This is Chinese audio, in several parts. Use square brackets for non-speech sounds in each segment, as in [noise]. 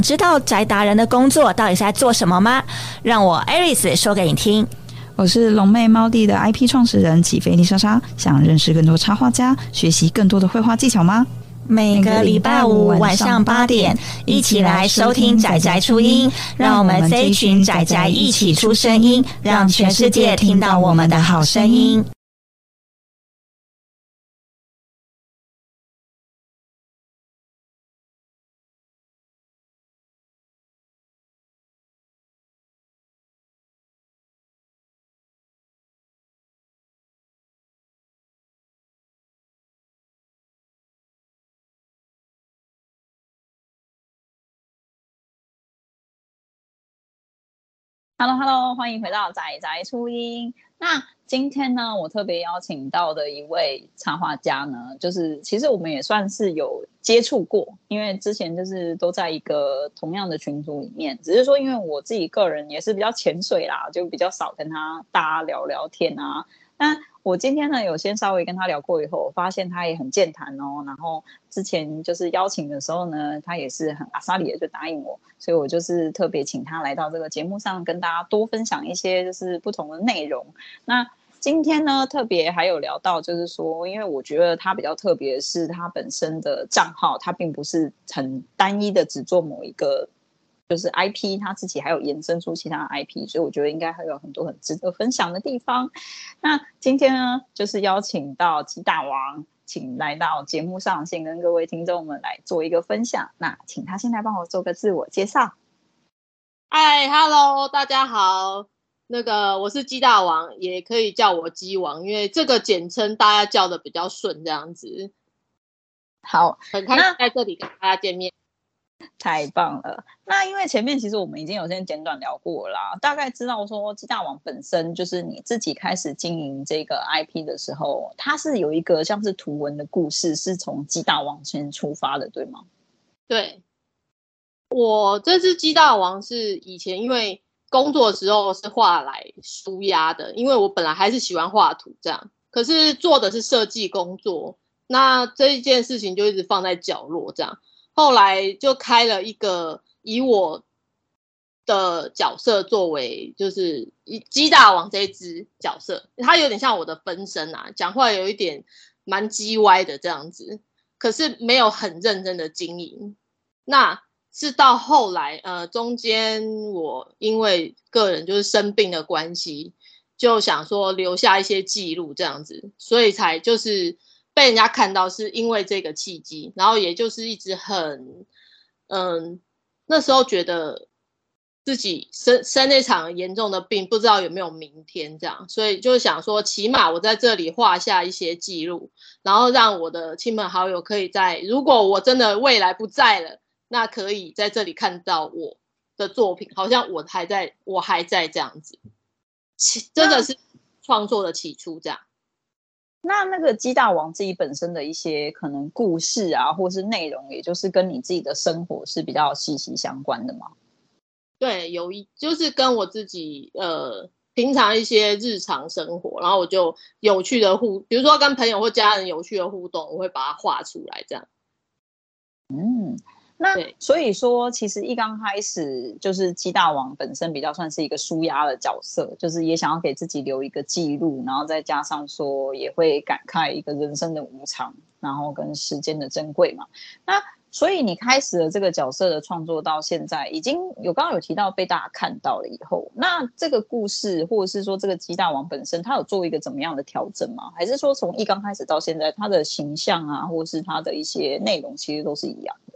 想知道宅达人的工作到底是在做什么吗？让我 Aris 说给你听。我是龙妹猫弟的 IP 创始人起飞丽莎莎，想认识更多插画家，学习更多的绘画技巧吗？每个礼拜五晚上八点，一起来收听仔仔初音，让我们这一群仔仔一起出声音，让全世界听到我们的好声音。Hello，Hello，欢迎回到仔仔初音。那今天呢，我特别邀请到的一位插画家呢，就是其实我们也算是有接触过，因为之前就是都在一个同样的群组里面，只是说因为我自己个人也是比较潜水啦，就比较少跟他大家聊聊天啊。那我今天呢，有先稍微跟他聊过以后，我发现他也很健谈哦。然后之前就是邀请的时候呢，他也是很阿萨里的就答应我，所以我就是特别请他来到这个节目上，跟大家多分享一些就是不同的内容。那今天呢，特别还有聊到，就是说，因为我觉得他比较特别是他本身的账号，他并不是很单一的只做某一个。就是 IP，他自己还有延伸出其他 IP，所以我觉得应该还有很多很值得分享的地方。那今天呢，就是邀请到鸡大王，请来到节目上，先跟各位听众们来做一个分享。那请他先来帮我做个自我介绍。嗨，Hello，大家好，那个我是鸡大王，也可以叫我鸡王，因为这个简称大家叫的比较顺，这样子。好，很开心在这里跟大家见面。太棒了！那因为前面其实我们已经有先简短聊过啦，大概知道说鸡大王本身就是你自己开始经营这个 IP 的时候，它是有一个像是图文的故事，是从鸡大王先出发的，对吗？对，我这只鸡大王是以前因为工作的时候是画来舒压的，因为我本来还是喜欢画图这样，可是做的是设计工作，那这一件事情就一直放在角落这样。后来就开了一个以我的角色作为，就是以激大王这一只角色，他有点像我的分身啊，讲话有一点蛮叽歪的这样子，可是没有很认真的经营。那是到后来，呃，中间我因为个人就是生病的关系，就想说留下一些记录这样子，所以才就是。被人家看到是因为这个契机，然后也就是一直很，嗯，那时候觉得自己生生那场严重的病，不知道有没有明天这样，所以就想说，起码我在这里画下一些记录，然后让我的亲朋好友可以在，如果我真的未来不在了，那可以在这里看到我的作品，好像我还在，我还在这样子，起真的是创作的起初这样。那那个鸡大王自己本身的一些可能故事啊，或是内容，也就是跟你自己的生活是比较息息相关的吗？对，有一就是跟我自己呃平常一些日常生活，然后我就有趣的互，比如说跟朋友或家人有趣的互动，我会把它画出来，这样。嗯。那所以说，其实一刚开始就是鸡大王本身比较算是一个舒压的角色，就是也想要给自己留一个记录，然后再加上说也会感慨一个人生的无常，然后跟时间的珍贵嘛。那所以你开始了这个角色的创作到现在，已经有刚刚有提到被大家看到了以后，那这个故事或者是说这个鸡大王本身，他有做一个怎么样的调整吗？还是说从一刚开始到现在，他的形象啊，或者是他的一些内容，其实都是一样的？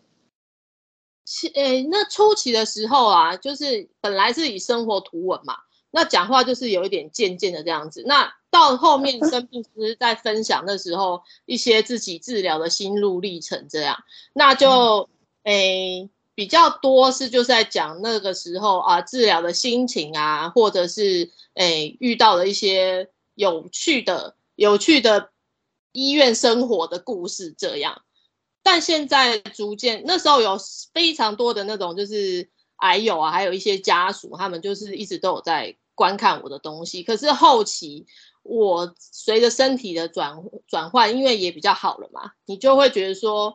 诶、欸，那初期的时候啊，就是本来是以生活图文嘛，那讲话就是有一点渐渐的这样子。那到后面生病时在分享的时候，一些自己治疗的心路历程这样，那就诶、欸、比较多是就是在讲那个时候啊治疗的心情啊，或者是诶、欸、遇到了一些有趣的有趣的医院生活的故事这样。但现在逐渐，那时候有非常多的那种，就是癌友啊，还有一些家属，他们就是一直都有在观看我的东西。可是后期，我随着身体的转转换，因为也比较好了嘛，你就会觉得说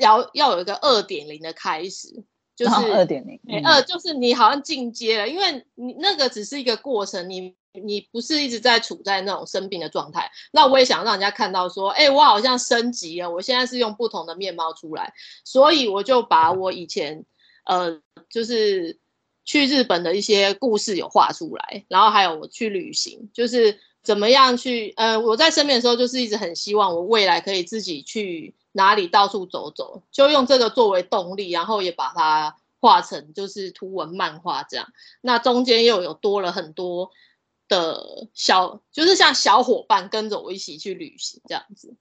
要，要要有一个二点零的开始，就是二点零，二就是你好像进阶了，因为你那个只是一个过程，你你不是一直在处在那种生病的状态。那我也想让人家看到说，哎，我好像升级了，我现在是用不同的面貌出来，所以我就把我以前呃，就是去日本的一些故事有画出来，然后还有我去旅行，就是怎么样去呃，我在生病的时候就是一直很希望我未来可以自己去。哪里到处走走，就用这个作为动力，然后也把它画成就是图文漫画这样。那中间又有多了很多的小，就是像小伙伴跟着我一起去旅行这样子。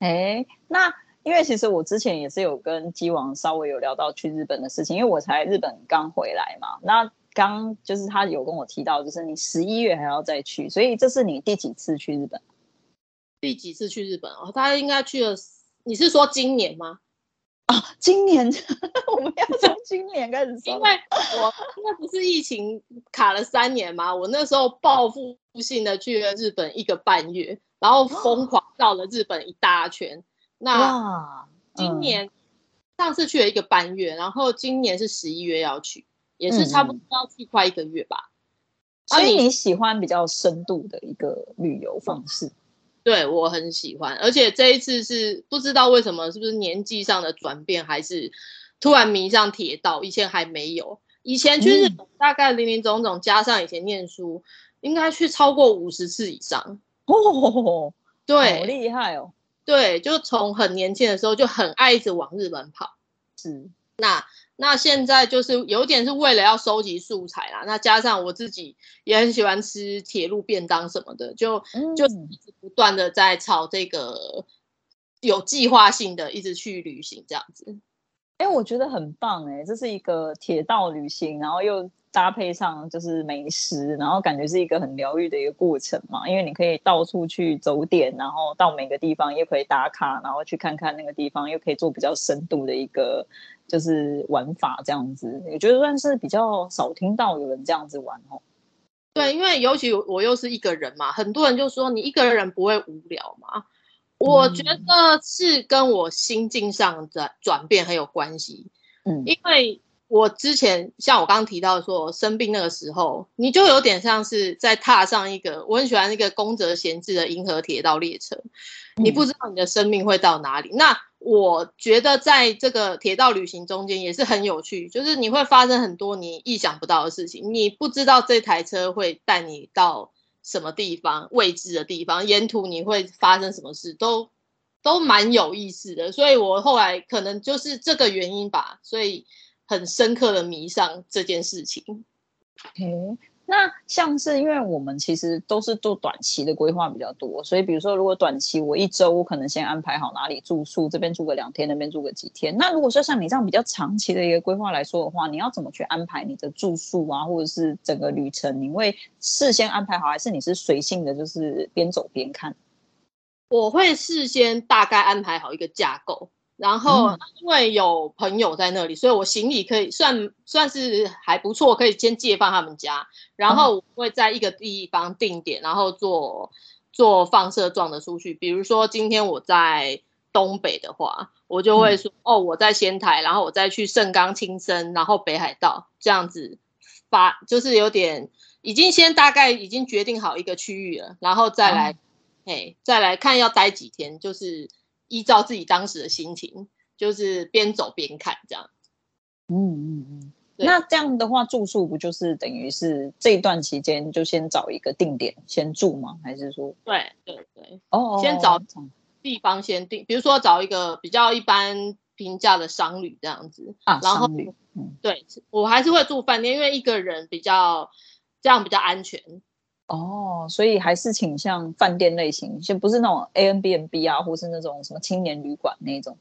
哎，那因为其实我之前也是有跟鸡王稍微有聊到去日本的事情，因为我才日本刚回来嘛。那刚就是他有跟我提到，就是你十一月还要再去，所以这是你第几次去日本？第几次去日本哦？他应该去了。你是说今年吗？啊，今年 [laughs] 我们要从 [laughs] 今年开始说，因为我那不是疫情卡了三年吗？我那时候报复性的去了日本一个半月，然后疯狂绕了日本一大圈。那今年上次去了一个半月，然后今年是十一月要去，也是差不多要去快一个月吧。所以你喜欢比较深度的一个旅游方式？对，我很喜欢，而且这一次是不知道为什么，是不是年纪上的转变，还是突然迷上铁道？以前还没有，以前去日本大概林林总总，加上以前念书，应该去超过五十次以上。[laughs] 哦，对，好厉害哦。对，就从很年轻的时候就很爱一直往日本跑。是，那。那现在就是有点是为了要收集素材啦，那加上我自己也很喜欢吃铁路便当什么的，就就不断的在朝这个有计划性的一直去旅行这样子。哎，我觉得很棒哎，这是一个铁道旅行，然后又搭配上就是美食，然后感觉是一个很疗愈的一个过程嘛，因为你可以到处去走点，然后到每个地方又可以打卡，然后去看看那个地方，又可以做比较深度的一个。就是玩法这样子，我觉得算是比较少听到有人这样子玩哦。对，因为尤其我又是一个人嘛，很多人就说你一个人不会无聊嘛。我觉得是跟我心境上的转变很有关系。嗯，因为我之前像我刚刚提到说生病那个时候，你就有点像是在踏上一个我很喜欢那个宫泽贤治的银河铁道列车，你不知道你的生命会到哪里。那我觉得在这个铁道旅行中间也是很有趣，就是你会发生很多你意想不到的事情，你不知道这台车会带你到什么地方，未知的地方，沿途你会发生什么事，都都蛮有意思的。所以我后来可能就是这个原因吧，所以很深刻的迷上这件事情。Okay. 那像是因为我们其实都是做短期的规划比较多，所以比如说如果短期我一周我可能先安排好哪里住宿，这边住个两天，那边住个几天。那如果说像你这样比较长期的一个规划来说的话，你要怎么去安排你的住宿啊，或者是整个旅程？你会事先安排好，还是你是随性的，就是边走边看？我会事先大概安排好一个架构。然后因为有朋友在那里，所以我行李可以算算是还不错，可以先借放他们家。然后我会在一个地方定点，然后做做放射状的出去。比如说今天我在东北的话，我就会说哦，我在仙台，然后我再去盛冈、青森，然后北海道这样子发，就是有点已经先大概已经决定好一个区域了，然后再来，哎，再来看要待几天，就是。依照自己当时的心情，就是边走边看这样。嗯嗯嗯。那这样的话，住宿不就是等于是这一段期间就先找一个定点先住吗？还是说？对对对。哦。先找地方先定，比如说找一个比较一般平价的商旅这样子。啊，然后。嗯。对，我还是会住饭店，因为一个人比较这样比较安全。哦，所以还是倾向饭店类型，先不是那种 Airbnb 啊，或是那种什么青年旅馆那种。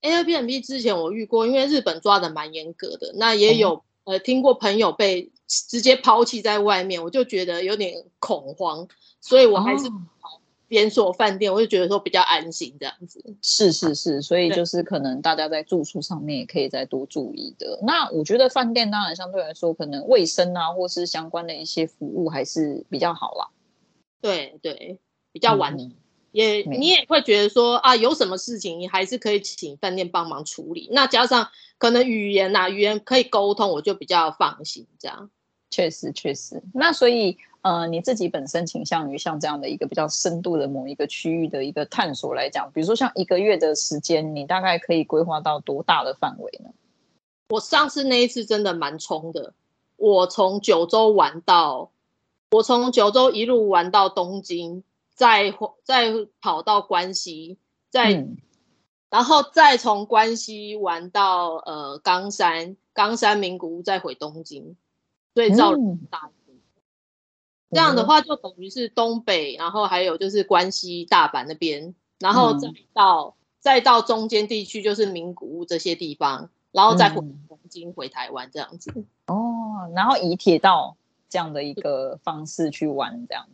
Airbnb 之前我遇过，因为日本抓的蛮严格的，那也有、嗯、呃听过朋友被直接抛弃在外面，我就觉得有点恐慌，所以我还是。哦连锁饭店，我就觉得说比较安心这样子。是是是，所以就是可能大家在住宿上面也可以再多注意的。那我觉得饭店当然相对来说，可能卫生啊，或是相关的一些服务还是比较好啦。对对，比较完整。也你也会觉得说啊，有什么事情你还是可以请饭店帮忙处理。那加上可能语言呐、啊，语言可以沟通，我就比较放心。这样，确实确实。那所以呃，你自己本身倾向于像这样的一个比较深度的某一个区域的一个探索来讲，比如说像一个月的时间，你大概可以规划到多大的范围呢？我上次那一次真的蛮冲的，我从九州玩到，我从九州一路玩到东京。再再跑到关西，再、嗯、然后再从关西玩到呃冈山，冈山名古屋，再回东京，所以造了大、嗯、这样的话就等于是东北，然后还有就是关西大阪那边，然后再到、嗯、再到中间地区就是名古屋这些地方，然后再回东京回台湾这样子。哦，然后以铁道这样的一个方式去玩这样。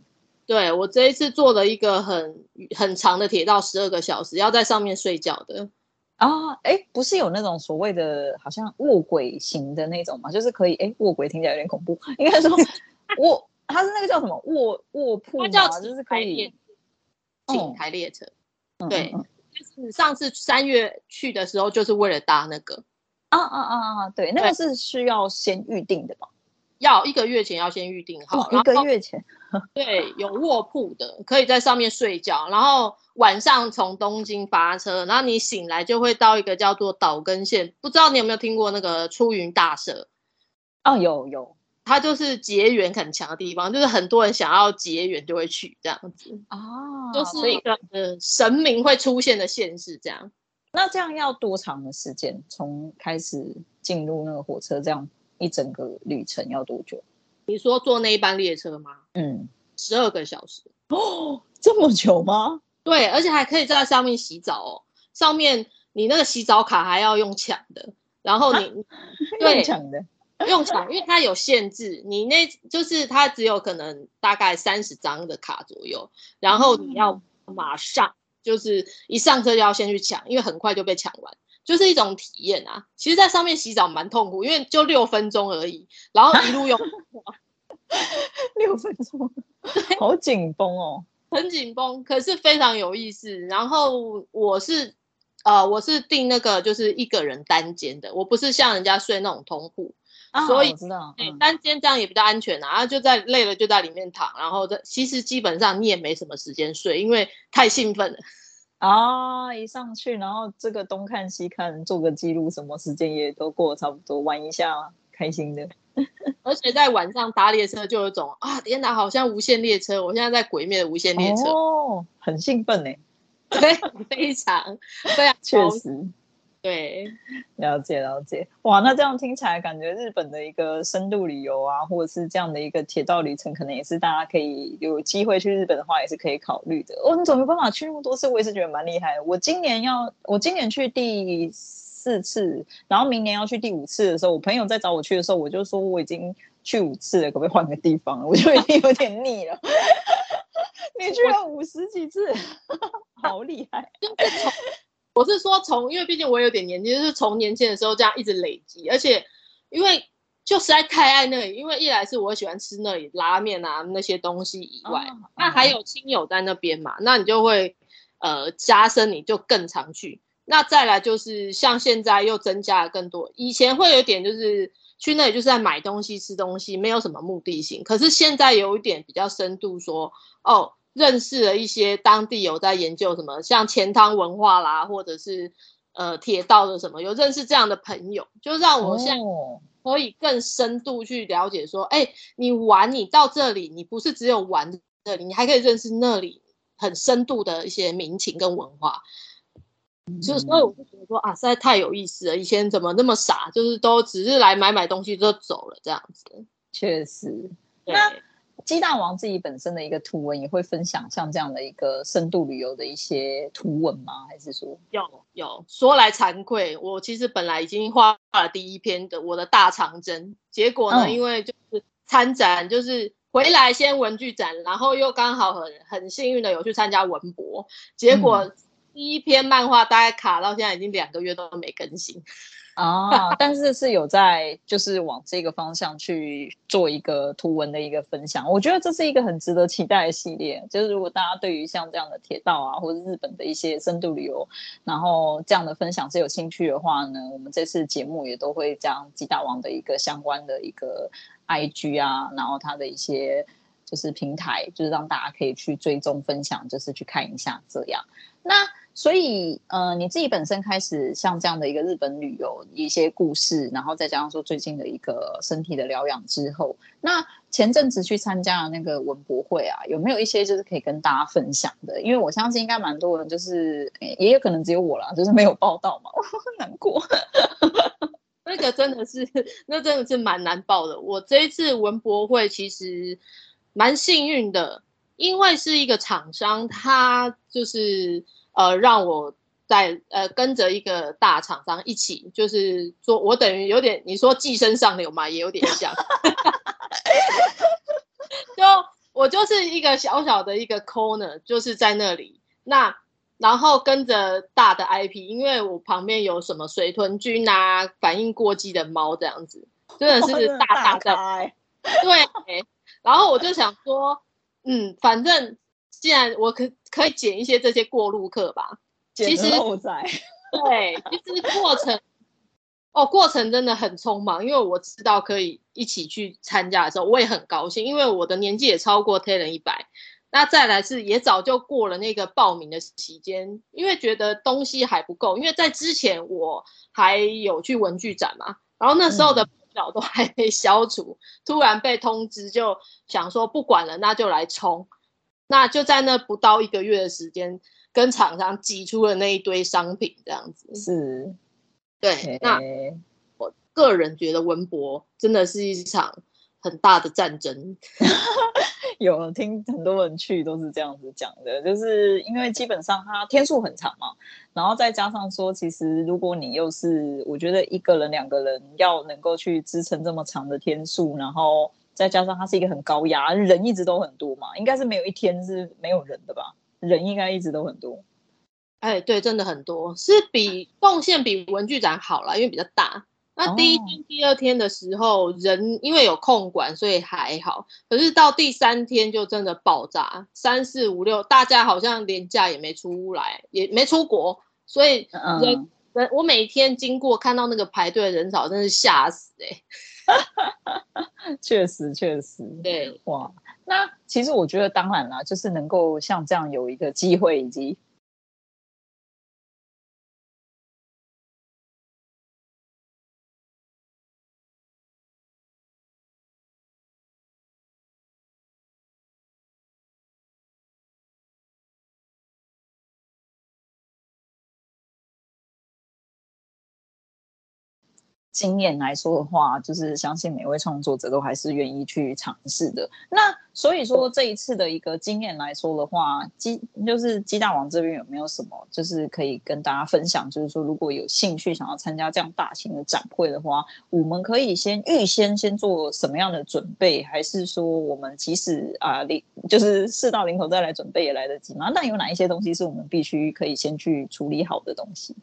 对，我这一次坐了一个很很长的铁道，十二个小时，要在上面睡觉的啊。哎，不是有那种所谓的好像卧轨型的那种嘛？就是可以哎，卧轨听起来有点恐怖，应该说 [laughs] 卧，它是那个叫什么卧卧铺吗？它叫就是可以寝台列车。嗯、对，就是上次三月去的时候，就是为了搭那个。啊啊啊啊！对，那个是需要先预定的吧？要一个月前要先预定好，一个月前。对，有卧铺的，可以在上面睡觉，然后晚上从东京发车，然后你醒来就会到一个叫做岛根县，不知道你有没有听过那个出云大社？哦，有有，它就是结缘很强的地方，就是很多人想要结缘就会去这样子哦，就是一个呃神明会出现的县市这样。那这样要多长的时间？从开始进入那个火车，这样一整个旅程要多久？你说坐那一班列车吗？嗯，十二个小时哦，[gasps] 这么久吗？对，而且还可以在上面洗澡哦。上面你那个洗澡卡还要用抢的，然后你对抢的用抢，因为它有限制，你那就是它只有可能大概三十张的卡左右，然后你要马上就是一上车就要先去抢，因为很快就被抢完。就是一种体验啊，其实，在上面洗澡蛮痛苦，因为就六分钟而已，然后 [laughs] 一路用 [laughs] 六分钟，好紧绷哦，很紧绷，可是非常有意思。然后我是呃，我是订那个就是一个人单间的，我不是像人家睡那种通铺，哦、所以知道，对，单间这样也比较安全啊。然后就在累了就在里面躺，然后这其实基本上你也没什么时间睡，因为太兴奋了。啊！一上去，然后这个东看西看，做个记录，什么时间也都过差不多，玩一下，开心的。[laughs] 而且在晚上搭列车，就有一种啊，天哪，好像无限列车，我现在在鬼灭的无限列车，哦，很兴奋呢，对，[laughs] 非常对啊 [laughs] 确实。对，了解了解，哇，那这样听起来，感觉日本的一个深度旅游啊，或者是这样的一个铁道旅程，可能也是大家可以有机会去日本的话，也是可以考虑的。哦，你怎么有办法去那么多次？我也是觉得蛮厉害的。我今年要，我今年去第四次，然后明年要去第五次的时候，我朋友在找我去的时候，我就说我已经去五次了，可不可以换个地方？我就已经有点腻了。[laughs] 你去了五十几次，[laughs] 好厉害。[laughs] 我是说，从因为毕竟我有点年纪，就是从年轻的时候这样一直累积，而且因为就实在太爱那里，因为一来是我喜欢吃那里拉面啊那些东西以外，哦、那还有亲友在那边嘛，那你就会呃加深，你就更常去。那再来就是像现在又增加了更多，以前会有一点就是去那里就是在买东西吃东西，没有什么目的性，可是现在有一点比较深度说哦。认识了一些当地有在研究什么，像钱汤文化啦，或者是呃铁道的什么，有认识这样的朋友，就让我现在可以更深度去了解说，哎、哦欸，你玩你到这里，你不是只有玩这里，你还可以认识那里很深度的一些民情跟文化。所以，所以我就觉得说啊，实在太有意思了。以前怎么那么傻，就是都只是来买买东西就走了这样子。确实，那。鸡蛋王自己本身的一个图文也会分享像这样的一个深度旅游的一些图文吗？还是说有有？说来惭愧，我其实本来已经画了第一篇的我的大长征，结果呢，嗯、因为就是参展，就是回来先文具展，然后又刚好很很幸运的有去参加文博，结果第一篇漫画大概卡到现在已经两个月都没更新。哦，[laughs] 但是是有在就是往这个方向去做一个图文的一个分享，我觉得这是一个很值得期待的系列。就是如果大家对于像这样的铁道啊，或者日本的一些深度旅游，然后这样的分享是有兴趣的话呢，我们这次节目也都会将吉大王的一个相关的一个 IG 啊，然后他的一些就是平台，就是让大家可以去追踪分享，就是去看一下这样。那。所以，呃，你自己本身开始像这样的一个日本旅游一些故事，然后再加上说最近的一个身体的疗养之后，那前阵子去参加了那个文博会啊，有没有一些就是可以跟大家分享的？因为我相信应该蛮多人就是，也有可能只有我啦，就是没有报道嘛，[laughs] 难过。[laughs] 那个真的是，那真的是蛮难报的。我这一次文博会其实蛮幸运的，因为是一个厂商，他就是。呃，让我在呃跟着一个大厂商一起，就是做我等于有点你说寄生上流嘛，也有点像。[laughs] 就我就是一个小小的一个 corner，就是在那里。那然后跟着大的 IP，因为我旁边有什么水豚君啊，反应过激的猫这样子，真的是大大的。欸、对，然后我就想说，嗯，反正。既然我可可以捡一些这些过路客吧，其实 [laughs] 对，其实过程哦，过程真的很匆忙，因为我知道可以一起去参加的时候，我也很高兴，因为我的年纪也超过 TALENT 一百，那再来是也早就过了那个报名的期间，因为觉得东西还不够，因为在之前我还有去文具展嘛，然后那时候的表都还没消除，嗯、突然被通知，就想说不管了，那就来冲。那就在那不到一个月的时间，跟厂商挤出了那一堆商品，这样子是，对。那我个人觉得文博真的是一场很大的战争。[laughs] 有听很多人去都是这样子讲的，就是因为基本上它天数很长嘛，然后再加上说，其实如果你又是我觉得一个人两个人要能够去支撑这么长的天数，然后。再加上它是一个很高压，人一直都很多嘛，应该是没有一天是没有人的吧？人应该一直都很多。哎，对，真的很多，是比动线比文具展好啦，因为比较大。那第一天、第二天的时候，人因为有空管，所以还好。可是到第三天就真的爆炸，三四五六，大家好像连假也没出来，也没出国，所以人人、嗯、我每天经过看到那个排队的人潮，真是吓死哎、欸。[laughs] 确实，确实，对，哇，那其实我觉得，当然啦，就是能够像这样有一个机会以及。经验来说的话，就是相信每位创作者都还是愿意去尝试的。那所以说这一次的一个经验来说的话，鸡就是鸡大王这边有没有什么就是可以跟大家分享？就是说如果有兴趣想要参加这样大型的展会的话，我们可以先预先先做什么样的准备？还是说我们即使啊临就是事到临头再来准备也来得及吗？那有哪一些东西是我们必须可以先去处理好的东西？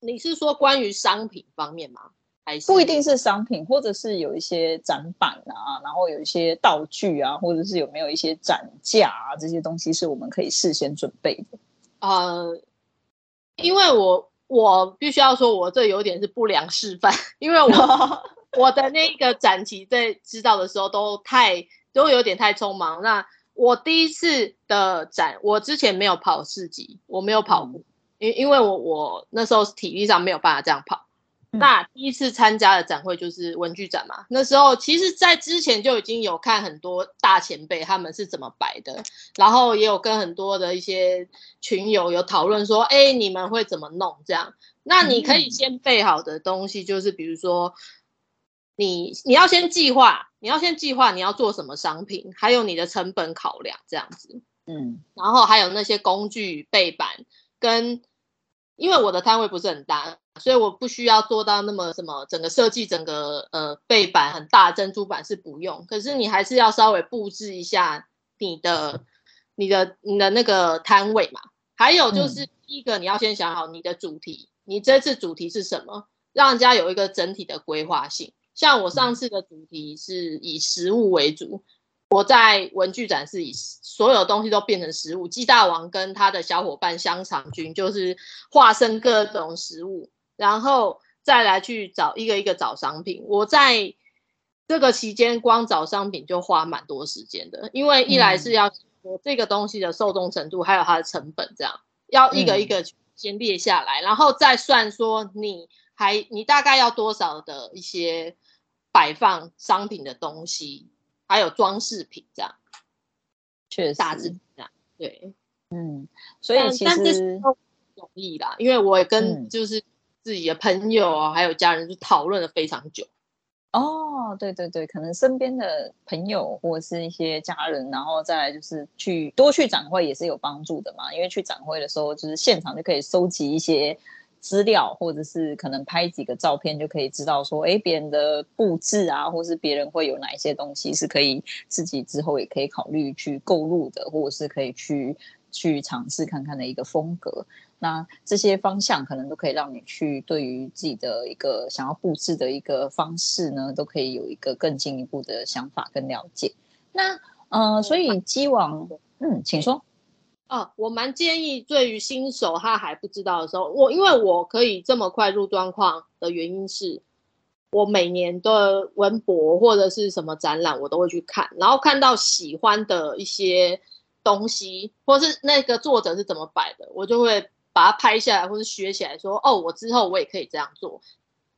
你是说关于商品方面吗？还是不一定是商品，或者是有一些展板啊，然后有一些道具啊，或者是有没有一些展架啊，这些东西是我们可以事先准备的。呃，因为我我必须要说，我这有点是不良示范，[laughs] 因为我 [laughs] 我的那个展期在知道的时候都太都有点太匆忙。那我第一次的展，我之前没有跑市集，我没有跑过。嗯因因为我我那时候体力上没有办法这样跑，嗯、那第一次参加的展会就是文具展嘛。那时候其实，在之前就已经有看很多大前辈他们是怎么摆的，然后也有跟很多的一些群友有讨论说，哎，你们会怎么弄这样？那你可以先备好的东西就是，比如说你你要先计划，你要先计划你要做什么商品，还有你的成本考量这样子，嗯，然后还有那些工具背板跟。因为我的摊位不是很大，所以我不需要做到那么什么整个设计整个呃背板很大珍珠板是不用，可是你还是要稍微布置一下你的你的你的那个摊位嘛，还有就是第一个，你要先想好你的主题，嗯、你这次主题是什么，让人家有一个整体的规划性。像我上次的主题是以食物为主，我在文具展是以所有东西都变成食物，鸡大王跟他的小伙伴香肠君就是化身各种食物，然后再来去找一个一个找商品。我在这个期间光找商品就花蛮多时间的，因为一来是要说这个东西的受众程度，还有它的成本，这样要一个一个先列下来，然后再算说你还你大概要多少的一些。摆放商品的东西，还有装饰品，这样，确实大致这样，对，嗯，所以其实不容易啦，因为我也跟就是自己的朋友啊，嗯、还有家人就讨论了非常久。哦，对对对，可能身边的朋友或者是一些家人，然后再来就是去多去展会也是有帮助的嘛，因为去展会的时候，就是现场就可以收集一些。资料，或者是可能拍几个照片就可以知道说，哎，别人的布置啊，或是别人会有哪一些东西是可以自己之后也可以考虑去购入的，或者是可以去去尝试看看的一个风格。那这些方向可能都可以让你去对于自己的一个想要布置的一个方式呢，都可以有一个更进一步的想法跟了解。那呃，所以机王，嗯，请说。哦，我蛮建议对于新手他还不知道的时候，我因为我可以这么快入状况的原因是，我每年的文博或者是什么展览我都会去看，然后看到喜欢的一些东西，或是那个作者是怎么摆的，我就会把它拍下来或是学起来说，说哦，我之后我也可以这样做。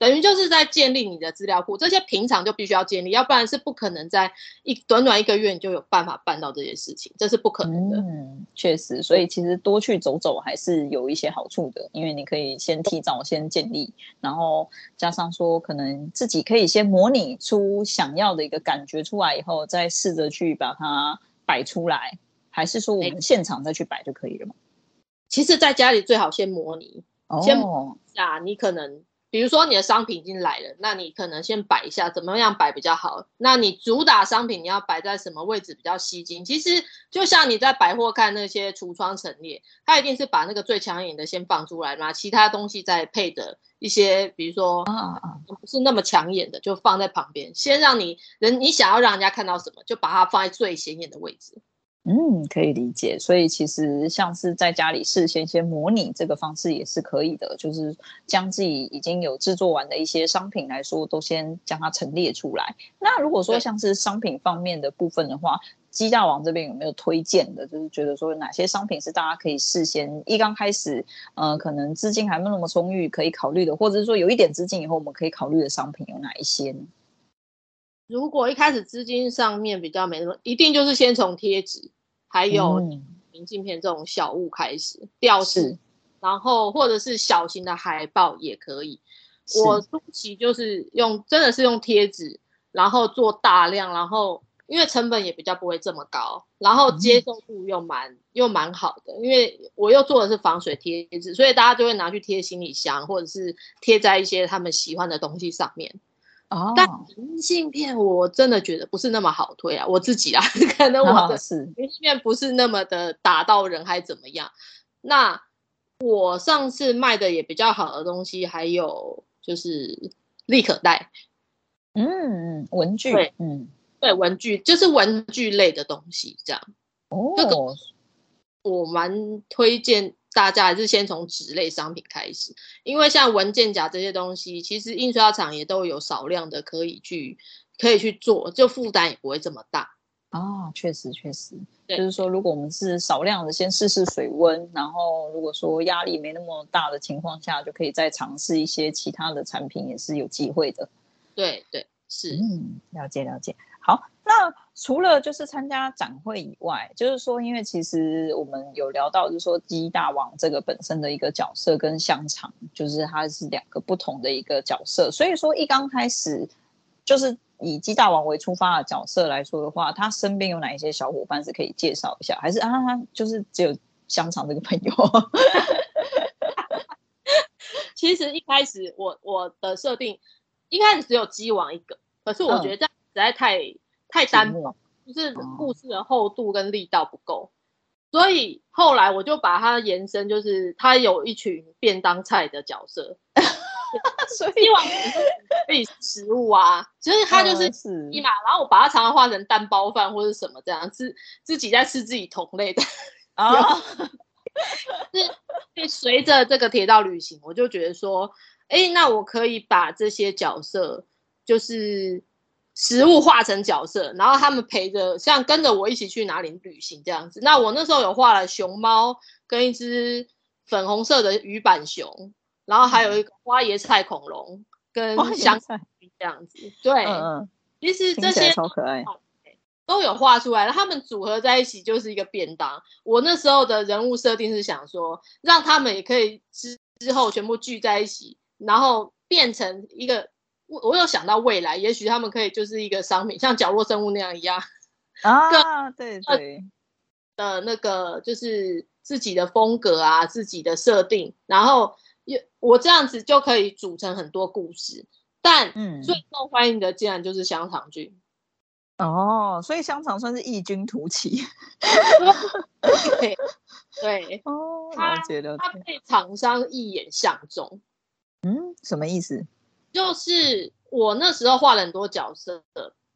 等于就是在建立你的资料库，这些平常就必须要建立，要不然是不可能在一短短一个月你就有办法办到这些事情，这是不可能的。嗯，确实，所以其实多去走走还是有一些好处的，因为你可以先提早先建立，然后加上说可能自己可以先模拟出想要的一个感觉出来以后，再试着去把它摆出来，还是说我们现场再去摆就可以了吗？其实，在家里最好先模拟，哦、先模拟一下，你可能。比如说你的商品已经来了，那你可能先摆一下，怎么样摆比较好？那你主打商品你要摆在什么位置比较吸睛？其实就像你在百货看那些橱窗陈列，它一定是把那个最抢眼的先放出来嘛，其他东西再配的一些，比如说啊啊不是那么抢眼的，就放在旁边，先让你人你想要让人家看到什么，就把它放在最显眼的位置。嗯，可以理解。所以其实像是在家里事先先模拟这个方式也是可以的，就是将自己已经有制作完的一些商品来说，都先将它陈列出来。那如果说像是商品方面的部分的话，鸡大王这边有没有推荐的？就是觉得说哪些商品是大家可以事先一刚开始，呃，可能资金还没那么充裕可以考虑的，或者是说有一点资金以后我们可以考虑的商品有哪一些呢？如果一开始资金上面比较没那么，一定就是先从贴纸，还有明信片这种小物开始，吊饰，然后或者是小型的海报也可以。我初期就是用，真的是用贴纸，然后做大量，然后因为成本也比较不会这么高，然后接受度又蛮、嗯、又蛮好的，因为我又做的是防水贴纸，所以大家就会拿去贴行李箱，或者是贴在一些他们喜欢的东西上面。哦，但明信片我真的觉得不是那么好推啊，我自己啊，[laughs] 可能我的明信片不是那么的打到人，还怎么样？那我上次卖的也比较好的东西，还有就是立可带，嗯，文具，对，嗯，对，文具就是文具类的东西，这样。哦，这个我蛮推荐。大家还是先从纸类商品开始，因为像文件夹这些东西，其实印刷厂也都有少量的可以去可以去做，就负担也不会这么大。哦，确实确实，就是说，如果我们是少量的先试试水温，然后如果说压力没那么大的情况下，就可以再尝试一些其他的产品，也是有机会的。对对，是，嗯，了解了解。好，那除了就是参加展会以外，就是说，因为其实我们有聊到，就是说鸡大王这个本身的一个角色跟香肠，就是它是两个不同的一个角色。所以说，一刚开始就是以鸡大王为出发的角色来说的话，他身边有哪一些小伙伴是可以介绍一下？还是啊，他就是只有香肠这个朋友？[laughs] 其实一开始我我的设定一开始只有鸡王一个，可是我觉得在太太单薄，就是故事的厚度跟力道不够。所以后来我就把它延伸，就是它有一群便当菜的角色，[laughs] 所以希望可以食物啊，所以它就是一嘛，然后我把它常常画成蛋包饭或者什么这样，自自己在吃自己同类的啊。是，随着这个铁道旅行，我就觉得说，哎，那我可以把这些角色，就是。食物化成角色，然后他们陪着，像跟着我一起去哪里旅行这样子。那我那时候有画了熊猫跟一只粉红色的鱼板熊，然后还有一个花椰菜恐龙跟香菜这样子。对，嗯，其实这些超可爱，都有画出来了。他们组合在一起就是一个便当。我那时候的人物设定是想说，让他们也可以之之后全部聚在一起，然后变成一个。我我有想到未来，也许他们可以就是一个商品，像角落生物那样一样啊，[laughs] 对对。的那个就是自己的风格啊，自己的设定，然后我这样子就可以组成很多故事。但最受欢迎的竟然就是香肠君哦，所以香肠算是异军突起，[laughs] [laughs] 对。对哦，他他被厂商一眼相中，嗯，什么意思？就是我那时候画了很多角色，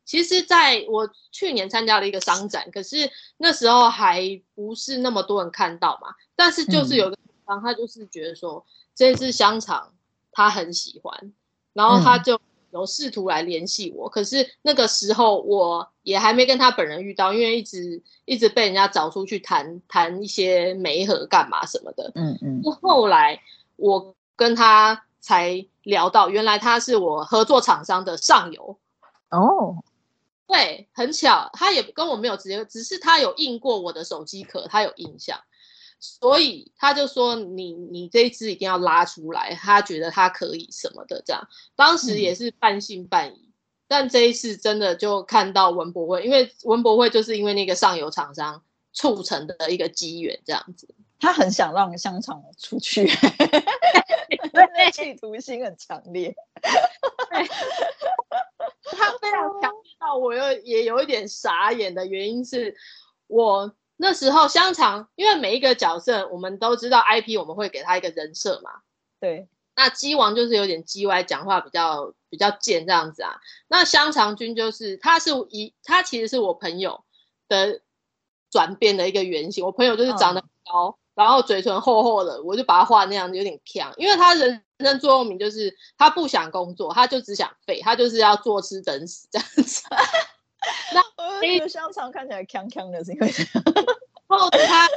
其实在我去年参加了一个商展，可是那时候还不是那么多人看到嘛。但是就是有个地方，他就是觉得说这只香肠他很喜欢，然后他就有试图来联系我。可是那个时候我也还没跟他本人遇到，因为一直一直被人家找出去谈谈一些媒合干嘛什么的。嗯嗯。后来我跟他才。聊到原来他是我合作厂商的上游哦，对，很巧，他也跟我没有直接，只是他有印过我的手机壳，他有印象，所以他就说你你这一支一定要拉出来，他觉得他可以什么的这样，当时也是半信半疑，嗯、但这一次真的就看到文博会，因为文博会就是因为那个上游厂商促成的一个机缘这样子，他很想让香肠出去。[laughs] 企图心很强烈，[laughs] 他非常强烈到我又也有一点傻眼的原因是，我那时候香肠，因为每一个角色我们都知道 IP，我们会给他一个人设嘛。对，那鸡王就是有点叽歪，讲话比较比较贱这样子啊。那香肠君就是他是一，他其实是我朋友的转变的一个原型。我朋友就是长得很高。嗯然后嘴唇厚厚的，我就把他画那样子有点呛，因为他人生座右铭就是他不想工作，他就只想废，他就是要坐吃等死这样子。那那个香肠看起来呛呛的，是因为这样。[laughs] 然后他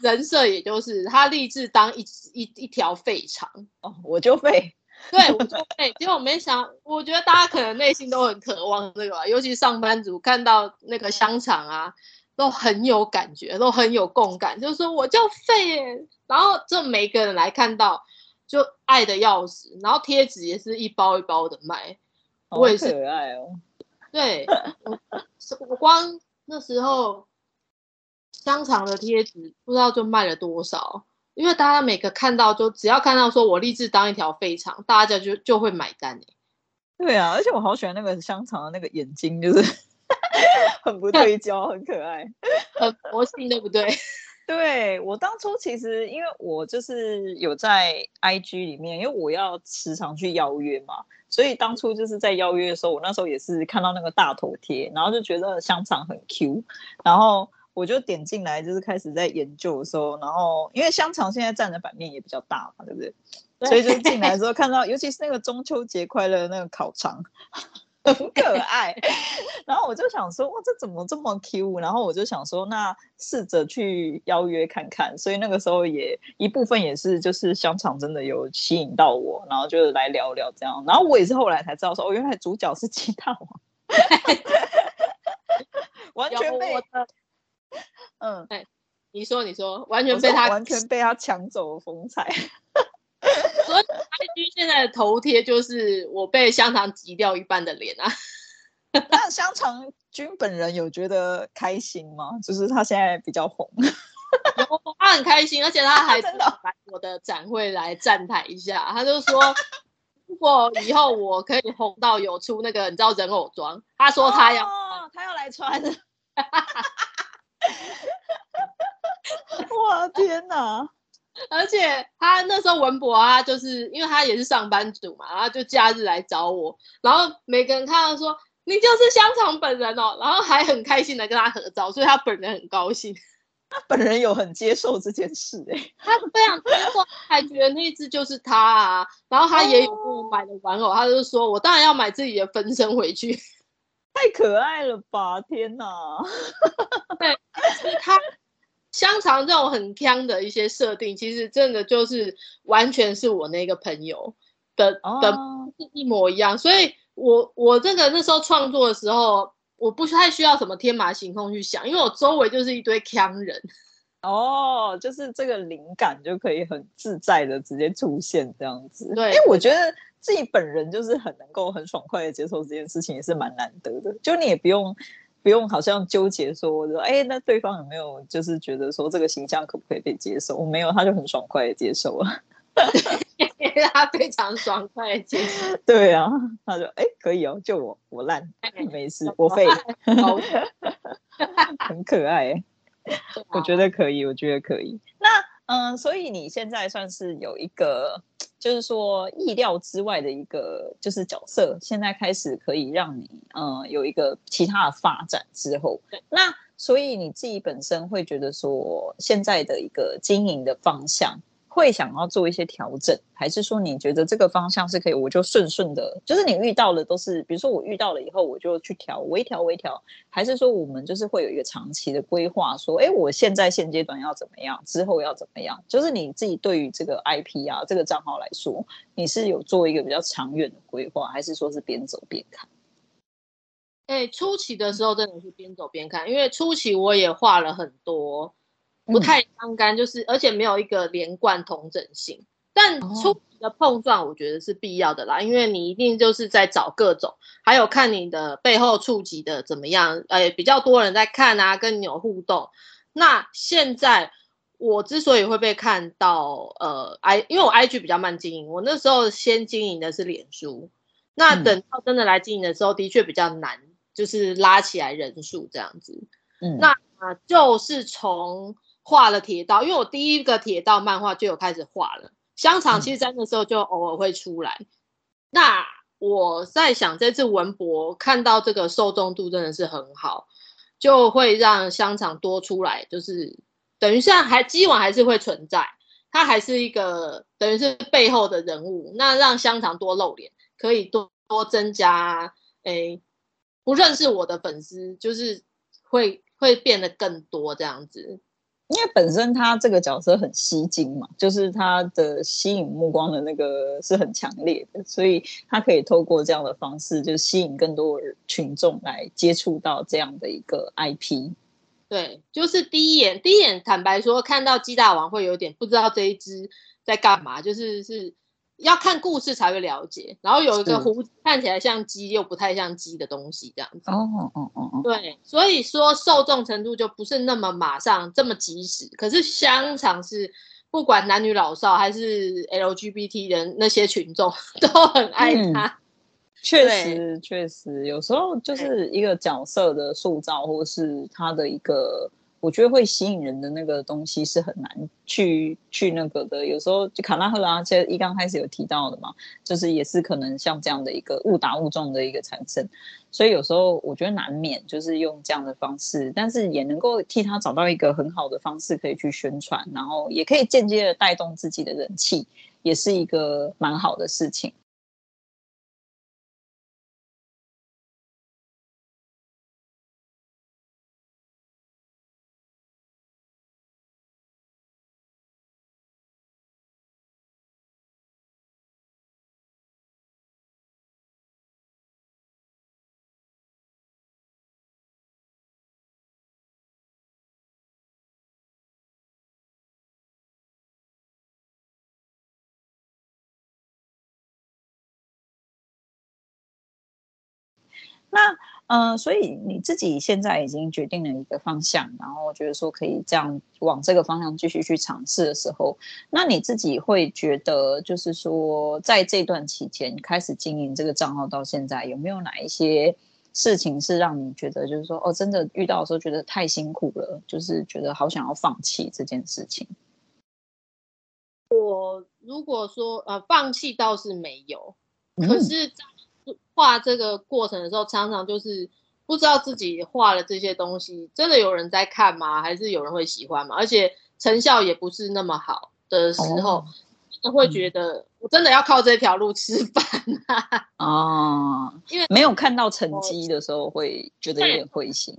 人设也就是他立志当一一一条废肠哦，我就废，对，我就废。结果我没想，我觉得大家可能内心都很渴望这个吧，尤其上班族看到那个香肠啊。都很有感觉，都很有共感，就是说我就废耶，然后这每个人来看到就爱的要死，然后贴纸也是一包一包的卖，我也是可爱哦。对，我光那时候香肠的贴纸不知道就卖了多少，因为大家每个看到就只要看到说我立志当一条废肠，大家就就会买单。对啊，而且我好喜欢那个香肠的那个眼睛，就是。很不对焦，很可爱，很 [laughs] 魔性，对不对？[laughs] 对，我当初其实，因为我就是有在 IG 里面，因为我要时常去邀约嘛，所以当初就是在邀约的时候，我那时候也是看到那个大头贴，然后就觉得香肠很 Q，然后我就点进来，就是开始在研究的时候，然后因为香肠现在占的版面也比较大嘛，对不对？对，所以就进来之后看到，尤其是那个中秋节快乐那个烤肠。很可爱，[laughs] 然后我就想说，哇，这怎么这么 Q？然后我就想说，那试着去邀约看看。所以那个时候也一部分也是，就是香肠真的有吸引到我，然后就来聊聊这样。然后我也是后来才知道说，哦，原来主角是鸡大王，[laughs] 完全被嗯，哎，你说你说，完全被他完全被他抢走了风采。[laughs] 所以 IG 现在的头贴就是我被香肠挤掉一半的脸啊！[laughs] 那香肠君本人有觉得开心吗？就是他现在比较红，[laughs] 他很开心，而且他还真的来我的展会来站台一下。他就说，如果以后我可以红到有出那个你知道人偶装，他说他要、哦、他要来穿。哇天哪！而且他那时候文博啊，就是因为他也是上班族嘛，然后就假日来找我，然后每个人看到说你就是香肠本人哦，然后还很开心的跟他合照，所以他本人很高兴。[laughs] 他本人有很接受这件事哎、欸，他非常接受，还觉得那只就是他啊，然后他也有跟我买的玩偶，他就说我当然要买自己的分身回去，[laughs] 太可爱了吧！天哪，对，他。香肠这种很锵的一些设定，其实真的就是完全是我那个朋友的、oh. 的一模一样。所以我我这个那时候创作的时候，我不太需要什么天马行空去想，因为我周围就是一堆锵人。[laughs] 哦，oh, 就是这个灵感就可以很自在的直接出现这样子。对，因为我觉得自己本人就是很能够很爽快的接受这件事情，也是蛮难得的。就你也不用。不用好像纠结说，说哎，那对方有没有就是觉得说这个形象可不可以被接受？我没有，他就很爽快的接受了，[laughs] 他非常爽快的接受。[laughs] 对啊，他说哎，可以哦，就我我烂，没事，我废，[laughs] 很可爱，我觉得可以，我觉得可以。那嗯，所以你现在算是有一个。就是说意料之外的一个就是角色，现在开始可以让你嗯有一个其他的发展之后，那所以你自己本身会觉得说现在的一个经营的方向。会想要做一些调整，还是说你觉得这个方向是可以，我就顺顺的，就是你遇到的都是，比如说我遇到了以后，我就去调，微调微调，还是说我们就是会有一个长期的规划，说，哎，我现在现阶段要怎么样，之后要怎么样？就是你自己对于这个 IP 啊，这个账号来说，你是有做一个比较长远的规划，还是说是边走边看？哎，初期的时候真的是边走边看，因为初期我也画了很多。不太相干，就是而且没有一个连贯同整性。但初级的碰撞，我觉得是必要的啦，因为你一定就是在找各种，还有看你的背后触及的怎么样，呃，比较多人在看啊，跟你有互动。那现在我之所以会被看到，呃，I 因为我 IG 比较慢经营，我那时候先经营的是脸书，那等到真的来经营的时候，的确比较难，就是拉起来人数这样子。嗯，那就是从。画了铁道，因为我第一个铁道漫画就有开始画了。香肠其实在那时候就偶尔会出来。嗯、那我在想，这次文博看到这个受众度真的是很好，就会让香肠多出来，就是等于现在还基本还是会存在，它还是一个等于是背后的人物。那让香肠多露脸，可以多多增加，诶，不认识我的粉丝，就是会会变得更多这样子。因为本身他这个角色很吸睛嘛，就是他的吸引目光的那个是很强烈的，所以他可以透过这样的方式，就吸引更多群众来接触到这样的一个 IP。对，就是第一眼，第一眼坦白说，看到鸡大王会有点不知道这一只在干嘛，就是是。要看故事才会了解，然后有一个胡子看起来像鸡又不太像鸡的东西，这样子。哦哦哦哦。对，所以说受众程度就不是那么马上这么及时。可是香肠是不管男女老少还是 LGBT 人那些群众都很爱他。嗯、确实确实，有时候就是一个角色的塑造，或是他的一个。我觉得会吸引人的那个东西是很难去去那个的，有时候就卡拉赫拉，其实一刚开始有提到的嘛，就是也是可能像这样的一个误打误撞的一个产生，所以有时候我觉得难免就是用这样的方式，但是也能够替他找到一个很好的方式可以去宣传，然后也可以间接的带动自己的人气，也是一个蛮好的事情。那嗯、呃，所以你自己现在已经决定了一个方向，然后觉得说可以这样往这个方向继续去尝试的时候，那你自己会觉得，就是说在这段期间开始经营这个账号到现在，有没有哪一些事情是让你觉得就是说哦，真的遇到的时候觉得太辛苦了，就是觉得好想要放弃这件事情？我如果说呃放弃倒是没有，可是在画这个过程的时候，常常就是不知道自己画了这些东西真的有人在看吗？还是有人会喜欢吗？而且成效也不是那么好的时候。哦会觉得我真的要靠这条路吃饭啊！哦，因为没有看到成绩的时候，会觉得有点灰心。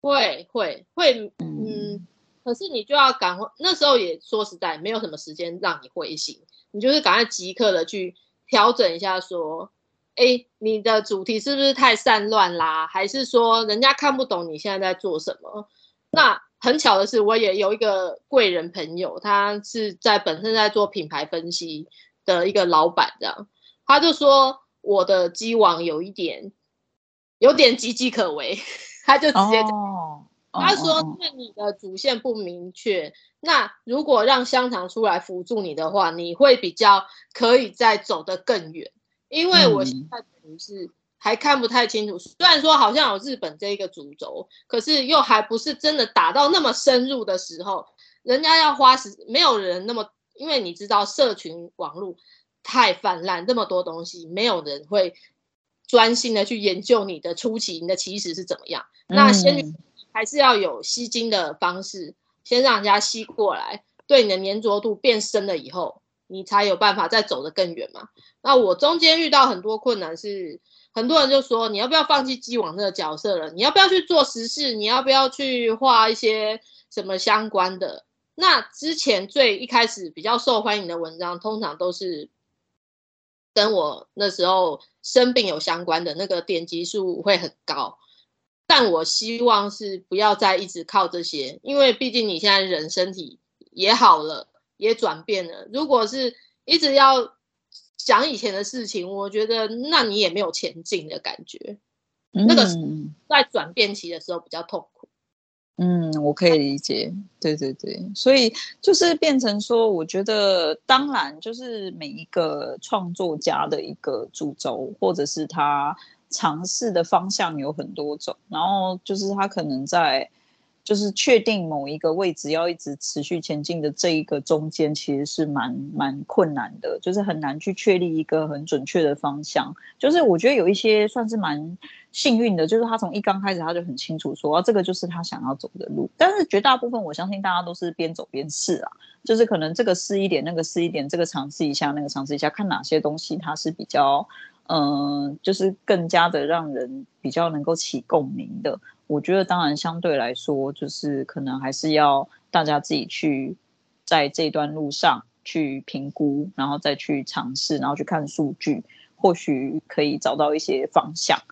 会会会，嗯，可是你就要赶快，那时候也说实在没有什么时间让你灰心，你就是赶快即刻的去调整一下，说，哎，你的主题是不是太散乱啦？还是说人家看不懂你现在在做什么？那。很巧的是，我也有一个贵人朋友，他是在本身在做品牌分析的一个老板，这样，他就说我的机网有一点，有点岌岌可危，他就直接讲，哦、他说，因为你的主线不明确，哦、那如果让香肠出来辅助你的话，你会比较可以再走得更远，因为我现在等于是。还看不太清楚，虽然说好像有日本这一个主轴，可是又还不是真的打到那么深入的时候，人家要花时，没有人那么，因为你知道社群网络太泛滥，那么多东西，没有人会专心的去研究你的初期、你的起始是怎么样。那先还是要有吸金的方式，先让人家吸过来，对你的粘着度变深了以后，你才有办法再走得更远嘛。那我中间遇到很多困难是。很多人就说，你要不要放弃既往这个角色了？你要不要去做实事？你要不要去画一些什么相关的？那之前最一开始比较受欢迎的文章，通常都是跟我那时候生病有相关的，那个点击数会很高。但我希望是不要再一直靠这些，因为毕竟你现在人身体也好了，也转变了。如果是一直要。讲以前的事情，我觉得那你也没有前进的感觉。嗯、那个在转变期的时候比较痛苦。嗯，我可以理解。对对对，所以就是变成说，我觉得当然就是每一个创作家的一个主轴，或者是他尝试的方向有很多种，然后就是他可能在。就是确定某一个位置要一直持续前进的这一个中间，其实是蛮蛮困难的，就是很难去确立一个很准确的方向。就是我觉得有一些算是蛮幸运的，就是他从一刚开始他就很清楚说，啊，这个就是他想要走的路。但是绝大部分我相信大家都是边走边试啊，就是可能这个试一点，那个试一点，这个尝试一下，那个尝试一下，看哪些东西它是比较，嗯、就是更加的让人比较能够起共鸣的。我觉得当然相对来说，就是可能还是要大家自己去在这段路上去评估，然后再去尝试，然后去看数据，或许可以找到一些方向。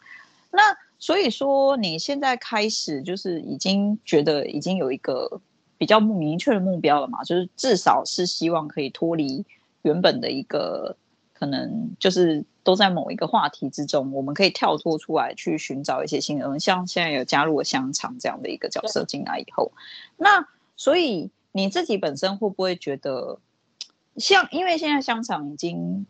那所以说你现在开始就是已经觉得已经有一个比较明确的目标了嘛？就是至少是希望可以脱离原本的一个可能就是。都在某一个话题之中，我们可以跳脱出来去寻找一些新的。像现在有加入了香肠这样的一个角色进来以后，那所以你自己本身会不会觉得，像因为现在香肠已经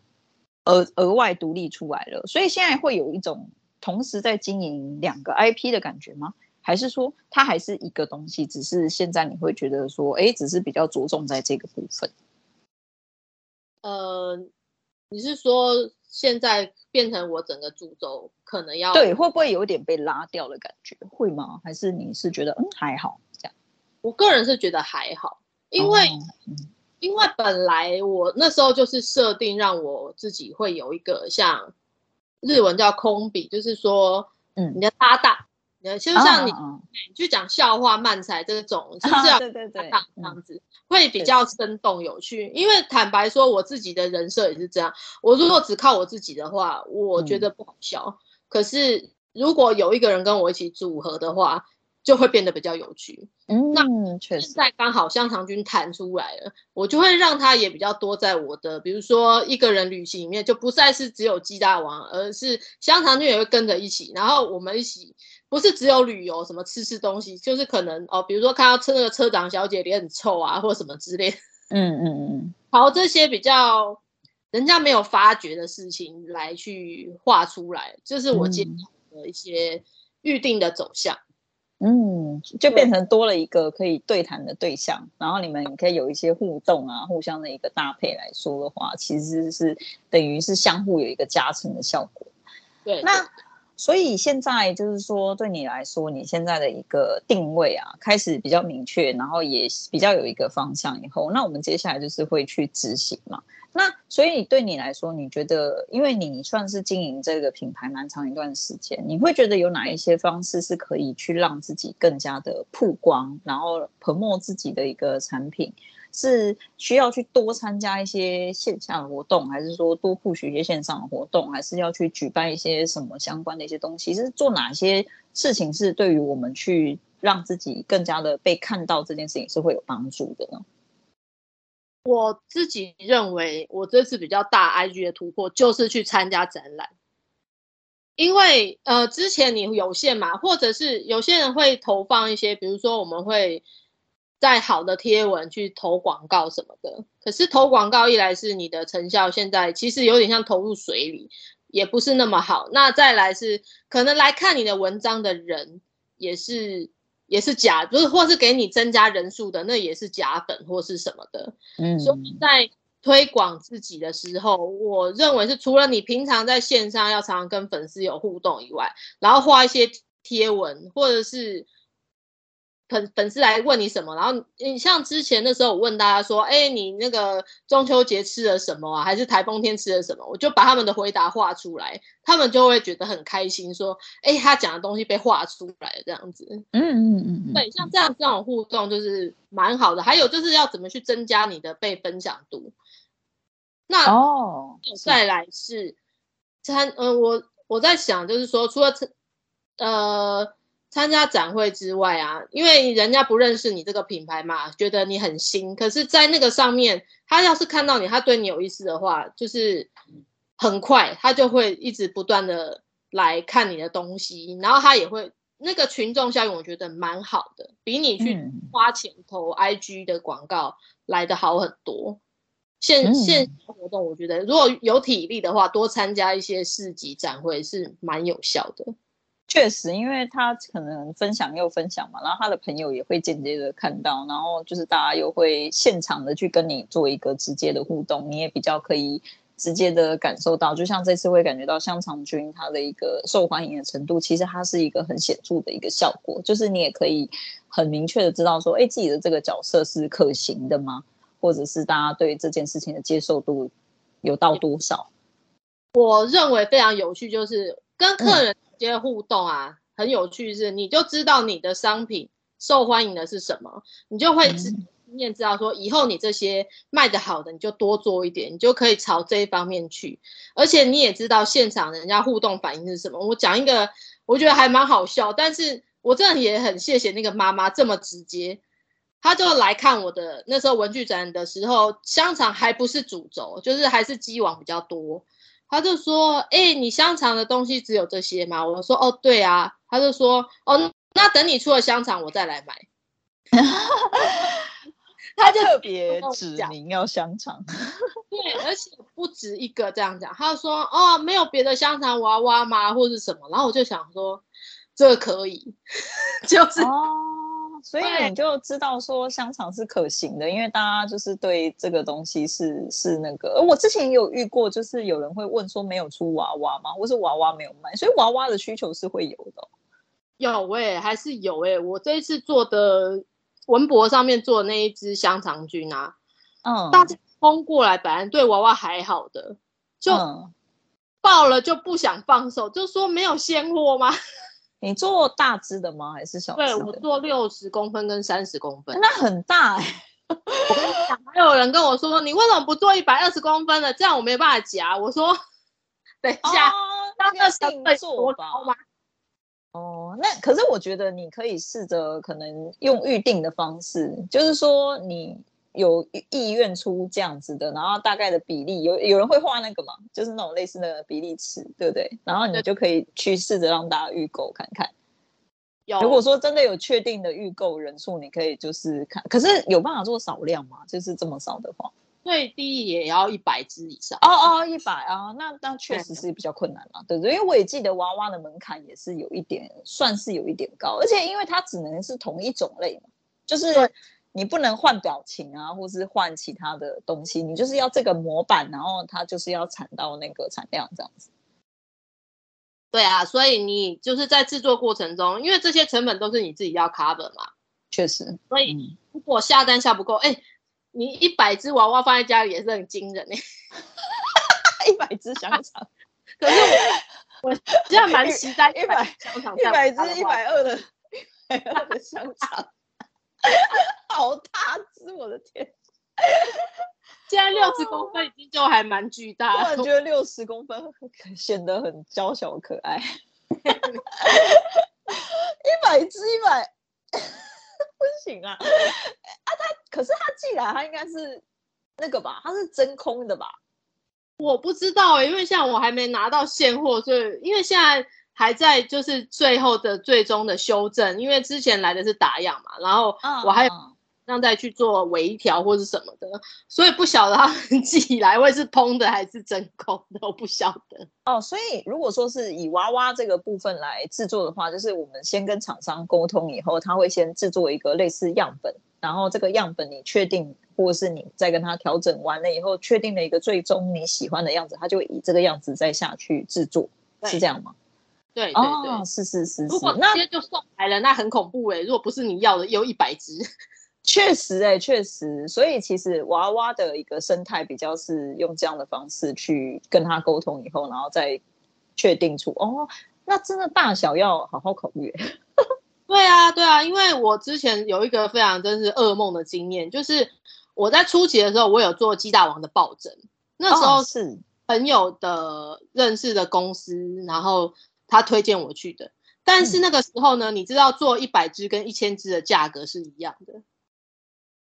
额额外独立出来了，所以现在会有一种同时在经营两个 IP 的感觉吗？还是说它还是一个东西，只是现在你会觉得说，哎，只是比较着重在这个部分？呃，你是说？现在变成我整个主轴，可能要对，会不会有点被拉掉的感觉？会吗？还是你是觉得嗯还好这样？我个人是觉得还好，因为、哦嗯、因为本来我那时候就是设定让我自己会有一个像日文叫空笔，就是说嗯你的搭档。就像你，你去讲笑话、漫才这种，就是要对对对，这样子会比较生动有趣。因为坦白说，我自己的人设也是这样。我如果只靠我自己的话，我觉得不好笑。可是如果有一个人跟我一起组合的话，就会变得比较有趣。嗯，那现在刚好香肠君弹出来了，我就会让他也比较多在我的，比如说一个人旅行里面，就不再是只有鸡大王，而是香肠君也会跟着一起，然后我们一起不是只有旅游，什么吃吃东西，就是可能哦，比如说看到车那个车长小姐脸很臭啊，或者什么之类。[laughs] 嗯嗯嗯，好，这些比较人家没有发觉的事情来去画出来，这是我接的一些预定的走向。嗯，就变成多了一个可以对谈的对象，然后你们可以有一些互动啊，互相的一个搭配来说的话，其实是等于是相互有一个加成的效果。对，那所以现在就是说，对你来说，你现在的一个定位啊，开始比较明确，然后也比较有一个方向以后，那我们接下来就是会去执行嘛。那所以对你来说，你觉得，因为你算是经营这个品牌蛮长一段时间，你会觉得有哪一些方式是可以去让自己更加的曝光，然后捧墨自己的一个产品，是需要去多参加一些线下的活动，还是说多 push 一些线上的活动，还是要去举办一些什么相关的一些东西？是做哪些事情是对于我们去让自己更加的被看到这件事情是会有帮助的呢？我自己认为，我这次比较大 IG 的突破就是去参加展览，因为呃，之前你有限嘛，或者是有些人会投放一些，比如说我们会在好的贴文去投广告什么的。可是投广告一来是你的成效现在其实有点像投入水里，也不是那么好。那再来是可能来看你的文章的人也是。也是假，不是，或是给你增加人数的，那也是假粉或是什么的。嗯，所以在推广自己的时候，我认为是除了你平常在线上要常常跟粉丝有互动以外，然后画一些贴文，或者是。粉粉丝来问你什么，然后你像之前的时候，我问大家说，哎，你那个中秋节吃了什么啊？还是台风天吃了什么？我就把他们的回答画出来，他们就会觉得很开心，说，哎，他讲的东西被画出来了，这样子。嗯嗯嗯嗯。对，像这样这种互动就是蛮好的。还有就是要怎么去增加你的被分享度？那哦，再来是参，嗯、呃，我我在想，就是说，除了呃。参加展会之外啊，因为人家不认识你这个品牌嘛，觉得你很新。可是，在那个上面，他要是看到你，他对你有意思的话，就是很快他就会一直不断的来看你的东西，然后他也会那个群众效应，我觉得蛮好的，比你去花钱投 IG 的广告来的好很多。线线下活动，我觉得如果有体力的话，多参加一些市集展会是蛮有效的。确实，因为他可能分享又分享嘛，然后他的朋友也会间接的看到，然后就是大家又会现场的去跟你做一个直接的互动，你也比较可以直接的感受到，就像这次会感觉到香肠君他的一个受欢迎的程度，其实它是一个很显著的一个效果，就是你也可以很明确的知道说，哎，自己的这个角色是可行的吗？或者是大家对这件事情的接受度有到多少？我认为非常有趣，就是跟客人、嗯。些互动啊，很有趣是，你就知道你的商品受欢迎的是什么，你就会经验知道说，以后你这些卖的好的，你就多做一点，你就可以朝这一方面去。而且你也知道现场人家互动反应是什么。我讲一个，我觉得还蛮好笑，但是我真的也很谢谢那个妈妈这么直接，她就来看我的那时候文具展的时候，香肠还不是主轴，就是还是鸡网比较多。他就说：“哎、欸，你香肠的东西只有这些吗？”我说：“哦，对啊。”他就说：“哦，那等你出了香肠，我再来买。[laughs] ”他就特别指明要香肠。对，而且不止一个这样讲。他就说：“哦，没有别的香肠娃娃吗？或是什么？”然后我就想说：“这可以，[laughs] 就是。哦”所以你就知道说香肠是可行的，因为大家就是对这个东西是是那个。我之前有遇过，就是有人会问说没有出娃娃吗？或是娃娃没有卖？所以娃娃的需求是会有的。有哎、欸，还是有哎、欸。我这一次做的文博上面做的那一只香肠菌啊，嗯，大家冲过来，本来对娃娃还好的，就爆了就不想放手，就说没有现货吗？你做大只的吗？还是小只的？对，我做六十公分跟三十公分，那很大哎、欸。我跟你讲，还有人跟我说，你为什么不做一百二十公分的？这样我没办法夹。我说，等一下，那个是做吧？哦，那可是我觉得你可以试着可能用预定的方式，就是说你。有意愿出这样子的，然后大概的比例有有人会画那个嘛，就是那种类似的比例尺，对不对？然后你就可以去试着让大家预购看看。有，如果说真的有确定的预购人数，你可以就是看，可是有办法做少量吗？就是这么少的话，最低也要一百只以上。哦哦，一百啊，那那确实是比较困难嘛，对不对，因为我也记得娃娃的门槛也是有一点，算是有一点高，而且因为它只能是同一种类嘛，就是你不能换表情啊，或是换其他的东西，你就是要这个模板，然后它就是要产到那个产量这样子。对啊，所以你就是在制作过程中，因为这些成本都是你自己要 cover 嘛，确实。所以如果下单下不够，哎。你一百只娃娃放在家里也是很惊人哎，[laughs] 一百只香肠，可是我我现在蛮期待 [laughs] 一百香肠，一百只一百二的，一百二的香肠，[laughs] 好大只，我的天！现在六十公分已经就还蛮巨大，突然觉得六十公分显得很娇小可爱，[laughs] 一百只一百。不行啊！啊，它可是它寄来，它应该是那个吧？它是真空的吧？我不知道因为像我还没拿到现货，所以因为现在还在就是最后的最终的修正，因为之前来的是打样嘛，然后我还让再去做微调或是什么的，所以不晓得他们 [laughs] 寄来会是通的还是真空的，我不晓得。哦，所以如果说是以娃娃这个部分来制作的话，就是我们先跟厂商沟通以后，他会先制作一个类似样本，然后这个样本你确定，或者是你再跟他调整完了以后，确定了一个最终你喜欢的样子，他就会以这个样子再下去制作，是这样吗？对对对，哦、是是是是。如果直接就送来了，那，很恐怖哎、欸！如果不是你要的，有一百只。[laughs] 确实哎、欸，确实，所以其实娃娃的一个生态比较是用这样的方式去跟他沟通以后，然后再确定出哦，那真的大小要好好考虑。[laughs] 对啊，对啊，因为我之前有一个非常真是噩梦的经验，就是我在初期的时候，我有做鸡大王的抱枕，那时候是朋友的认识的公司，哦、然后他推荐我去的，但是那个时候呢，嗯、你知道做一百只跟一千只的价格是一样的。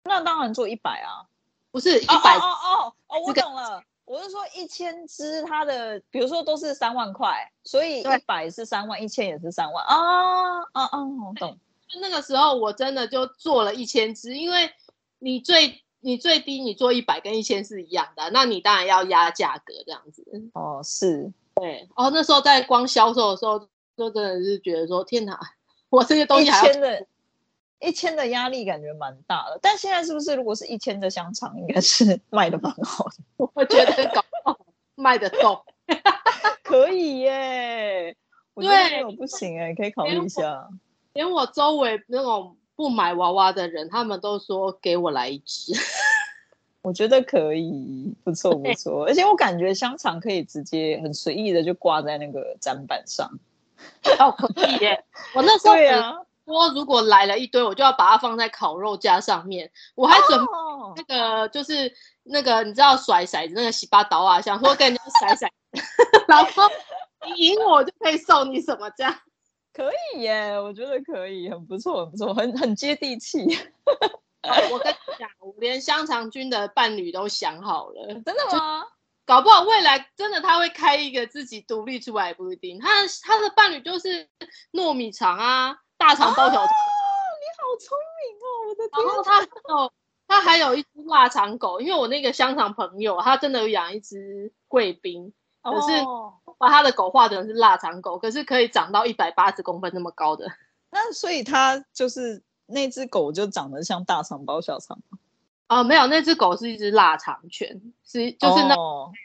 那当然做一百啊，不是一百哦哦哦，我懂了，我是说一千只，它的比如说都是三万块，所以一百是三万，一千也是三万啊啊啊！我懂。那个时候我真的就做了一千只，因为你最你最低你做一百跟一千是一样的，那你当然要压价格这样子。哦，是，对，哦，那时候在光销售的时候，就真的是觉得说天哪，我这些东西还要。一千的压力感觉蛮大的，但现在是不是如果是一千的香肠，应该是 [laughs] 卖的蛮好的？[laughs] 我觉得搞卖得动，[laughs] 可以耶。我觉得我不行哎，可以考虑一下。连我周围那种不买娃娃的人，他们都说给我来一只。我觉得可以，不错不错。而且我感觉香肠可以直接很随意的就挂在那个砧板上。哦，可以耶！[laughs] 我那时候。说如果来了一堆，我就要把它放在烤肉架上面。我还准备那个，就是那个你知道甩骰子那个洗把刀啊，想说跟人家甩骰子，[laughs] 然后你赢我就可以送你什么这样。可以耶，我觉得可以，很不错，很不错，很很接地气。[laughs] 我跟你讲，我连香肠君的伴侣都想好了。[laughs] 真的吗？搞不好未来真的他会开一个自己独立出来不一定。他他的伴侣就是糯米肠啊。大肠包小肠，你好聪明哦！我的天，然后他还有他还有一只腊肠狗，因为我那个香肠朋友他真的有养一只贵宾，可是把他的狗画成是腊肠狗，可是可以长到一百八十公分那么高的。那所以他就是那只狗就长得像大肠包小肠哦，没有，那只狗是一只腊肠犬，是就是那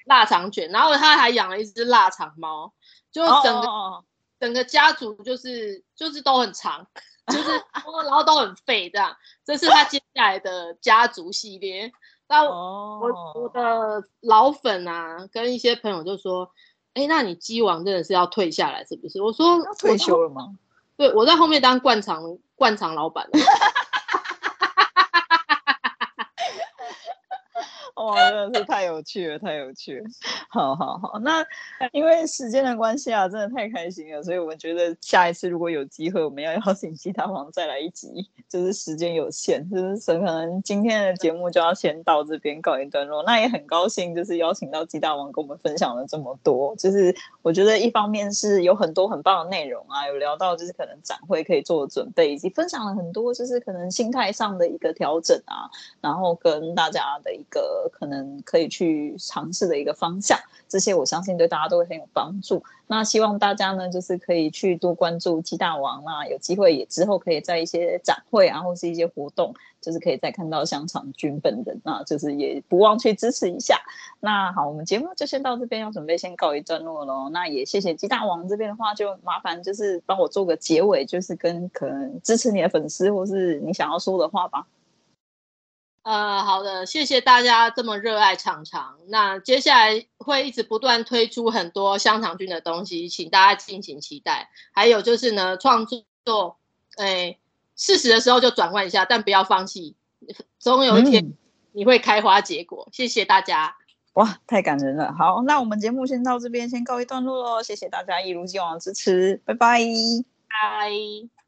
腊肠犬，然后他还养了一只腊肠猫，就整个。哦整个家族就是就是都很长，就是 [laughs] 然后都很废这样，这是他接下来的家族系列。那我我的老粉啊，跟一些朋友就说：“哎，那你鸡王真的是要退下来是不是？”我说：“退休了吗？”对，我在后面当灌肠灌肠老板。哇，真的是太有趣了，太有趣了！好好好，那因为时间的关系啊，真的太开心了，所以我们觉得下一次如果有机会，我们要邀请鸡大王再来一集，就是时间有限，就是可能今天的节目就要先到这边告一段落。那也很高兴，就是邀请到鸡大王跟我们分享了这么多，就是我觉得一方面是有很多很棒的内容啊，有聊到就是可能展会可以做的准备，以及分享了很多就是可能心态上的一个调整啊，然后跟大家的一个。可能可以去尝试的一个方向。这些我相信对大家都会很有帮助。那希望大家呢，就是可以去多关注鸡大王啊，有机会也之后可以在一些展会啊，或是一些活动，就是可以再看到香肠君本人，那就是也不忘去支持一下。那好，我们节目就先到这边，要准备先告一段落喽。那也谢谢鸡大王这边的话，就麻烦就是帮我做个结尾，就是跟可能支持你的粉丝或是你想要说的话吧。呃，好的，谢谢大家这么热爱肠肠。那接下来会一直不断推出很多香肠菌的东西，请大家敬请期待。还有就是呢，创作，哎，适时的时候就转换一下，但不要放弃，总有一天你会开花结果。嗯、谢谢大家。哇，太感人了。好，那我们节目先到这边，先告一段落喽。谢谢大家一如既往的支持，拜拜，拜。